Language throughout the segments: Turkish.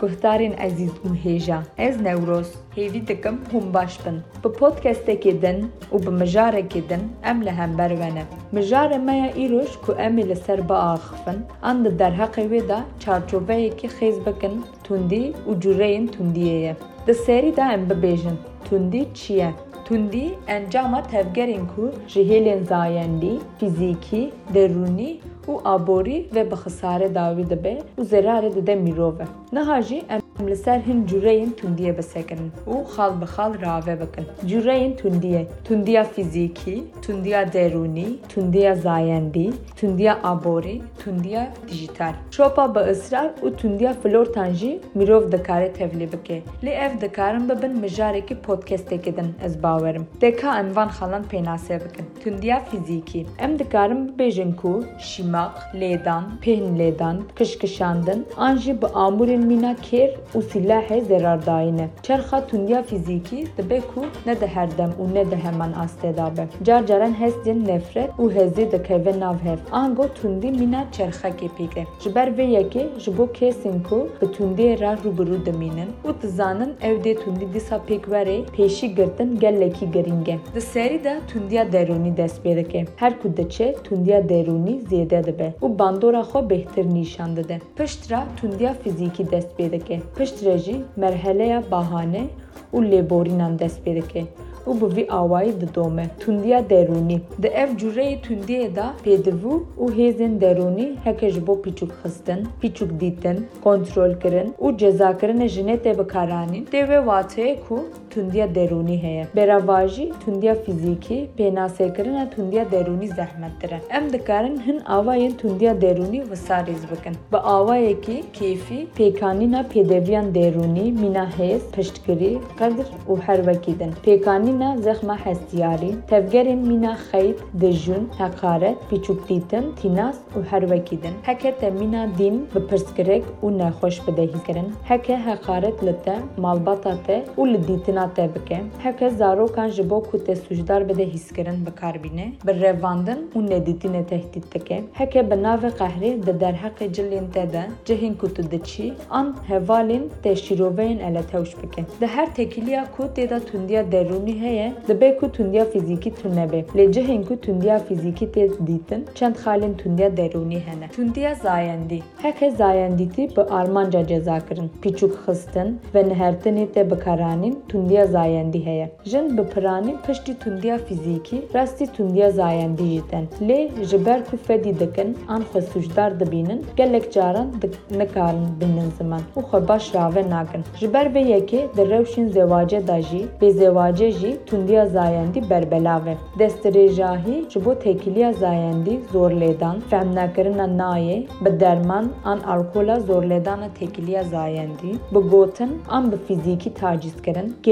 Guhdarên ezîz û hêja. Ez Newroz hêvî dikim hûn baş bin. Bi podcastekê din û bi mijarekê din em li hember ve ne. Mijarê me ya îroj ku em ê li ser biaxivin, an di derheqê wê de çarçoveyekî xêz bikin tundî û cûreyên tundiyê ye. Di serî de em bibêjin tundî çi ye? Tundî encama tevgerên ku ji hêlên zayendî, fîzîkî, derûnî û aborî ve bi xisare dawî dibe û zerarê dide mirove. Niha jî em li ser hin cûreyên tundiyê bisekirin û xal bi xal rave bikin. Cûreyên tundiyê, tundiya fîzîkî, tundiya derûnî, tundiya zayendî, tundiya aborî, tundiya dijîtal. Şopa bi israr û tundiya flortan jî mirov dikare tevlî bike. Lê ev dikarin bibin mijarekî podcastekê din ez bawerim. Deka em van xalan pênasê bikin. Tundiya fîzîkî. Em dikarin bibêjin ku şîmaq, lêdan, pêhn lêdan, kişkişandin an jî bi amûrên mîna kêr û silahê zerardayîne. Çerxa tundiya fîzîkî dibe ku ne di herdem û ne di heman astê dabe. Car caran hestên nefret û hezê dikeve nav hev. An got tundî mîna çerxekê pêke. Ji ber vê yekê ji bo kesên ku bi tundiyê re rûbirû dimînin û dizanin ew dê tundî dîsa pêşî girtin gelekî giring e. Di serî de tundiya derûnî dest pê dike. Her ku diçe tundiya derûnî zêde dibe û bandora xwe bêhtir nîşan dide. Pişt re tundiya fîzîkî dest pê dike. Pişt re jî merheleya bahane û lêborînan dest pê dike û bi vî awayî didome. Tundiya derûnî. Di ev cûreyê tundiyê de pêdivû û hêzên derûnî heke ji bo pîçûk xistin, pîçûk dîtin, kontrolkirin û cezakirinê jinê tê bikaranîn tê wê wateyê ku توندیا درونی هەیە. بێراواژی توندیا فیزیکی پێناسێکردنە توندیا دەرونی زەحمەتترە ئەم دەکارن هەن ئاوایەن توندیا دەرونی وساریز بکەن بە ئاوایەکی کیفی پێکانینە پێدەویان دەرونی میناهێز پشتگیری قدر و هەروەکیدن پێکانینە زەخمە هەستیاری تەفگەرین مینا خەیت دژون هەقارەت پیچوکدیتن تیناس و هەروەکیدن هەکەتە مینا دین بە پرسکرێک و نەخۆش بدەهیکردن هەکە هەقارەت لە تە ماڵباتە و لە دیتن dîtina te bike. Heke zarokan ji bo ku te sujdar bide hîskirin bikarbîne, bi revandin û nedîtînê tehdît dike. Heke bi navê qehrê di derheqê te de cihên ku tu diçî, an hevalên te şîroveyên ele tewş bike. Di her tekiliya ku tê tundiya derûnî heye, dibe ku tundiya fîzîkî tu nebe. Lê cihên ku tundiya fîzîkî tê dîtin, çend xalên tundiya derûnî hene. Tundiya zayendî. Heke zayendîtî bi armanca cezakirin. Pîçûk xistin ve nihertinê te bikaranîn tundiya zayendî heye. Jin bi piranî piştî tundiya fîzîkî, rastî tundiya zayendî jî ten. Lê ji ber ku fedî dikin, an xwe sujdar dibînin, gelek caran nikarin binin ziman û xwe baş rave nakin. Ji ber vê yekê di rewşên zewacê de jî, bê zewacê jî tundiya zayendî berbelav e. Destirêjahî ji bo têkiliya zayendî zorlêdan, fehmnekirina nayê, bi derman an alkola zorlêdana têkiliya zayendî, bi gotin an bi fîzîkî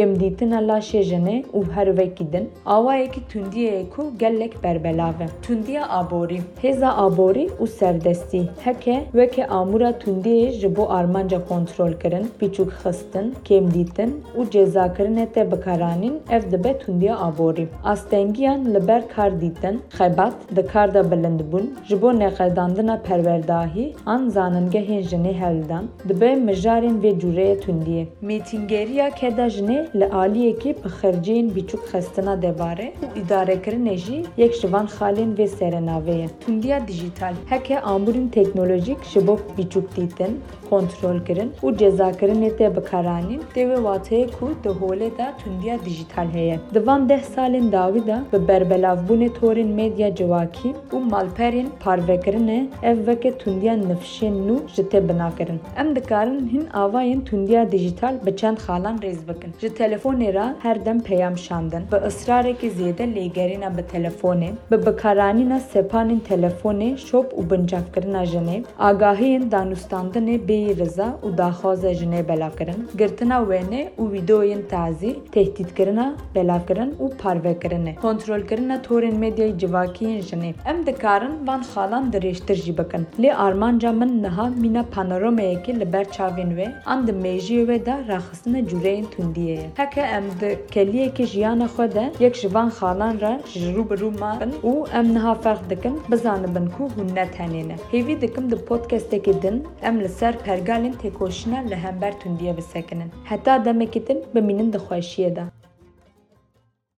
tacîzkirin, kêmdîtina laşê jinê û her wekî din, awayekî tundiyê ku gelek berbelav e. Tundiya aborî. Hêza aborî û serdestî. Heke weke amûra tundiyê ji bo armanca kontrolkirin, pîçûk xistin, kêmdîtin û cezakirinê te bikaranîn ev dibe tundiya aborî. Astengiyan li ber kar dîtin, xebat, di kar de bilindbûn, ji bo neqedandina perwerdahî an zanîngehên jinê heldan, dibe mijarên vê cûreyê tundiyê. Mîtîngeriya keda jinê li aliyekî bi xerciyên bîçûk xestina debare û îdarekirinê jî yek ji van xalên vê serenavê ye. Tundiya dijîtal. Heke amûrên teknolojîk ji bo bîçûk dîtin, kontrolkirin û cezakirinê te bikaranîn tê wê wateyê ku di holê de tundiya dijîtal heye. Di van deh salên dawî de bi berbelavbûnê torên medya civakî û malperên parvekirinê ev veke tundiya nifşên nû ji te binakirin. Em dikarin hin avayên tundiya dijîtal bi çend xalan rêz bikin. Ji telefonê re her dem peyam şandin. Bi ısrarekî zêde lêgerîna bi telefonê, bi bikaranîna sepanên telefonê şop û bincavkirina jinê, agahiyên danûstandinê bêyî riza û daxwaza jinê belavkirin, girtina wênê û wîdeoyên tazî, tehdîtkirina belavkirin û parvekirinê, kontrolkirina torên medyayê civakiyên jinê. Em dikarin van xalan dirêjtir jî bikin. Lê armanca min niha mîna panorameyekê li ber çavên wê an di mêjiyê wê de raxistina cûreyên tundiyê ye. heke em di keliyekî jiyana xwe de yek ji van xalan re ji rû bi rû mabin û em niha feq dikin bizanibin ku hûn ne tenê ne. Hêvî dikim di podcastekê din em li ser pergalên têkoşîna li hember tundiye bisekinin. Heta demekî din bimînin di xweşiyê de.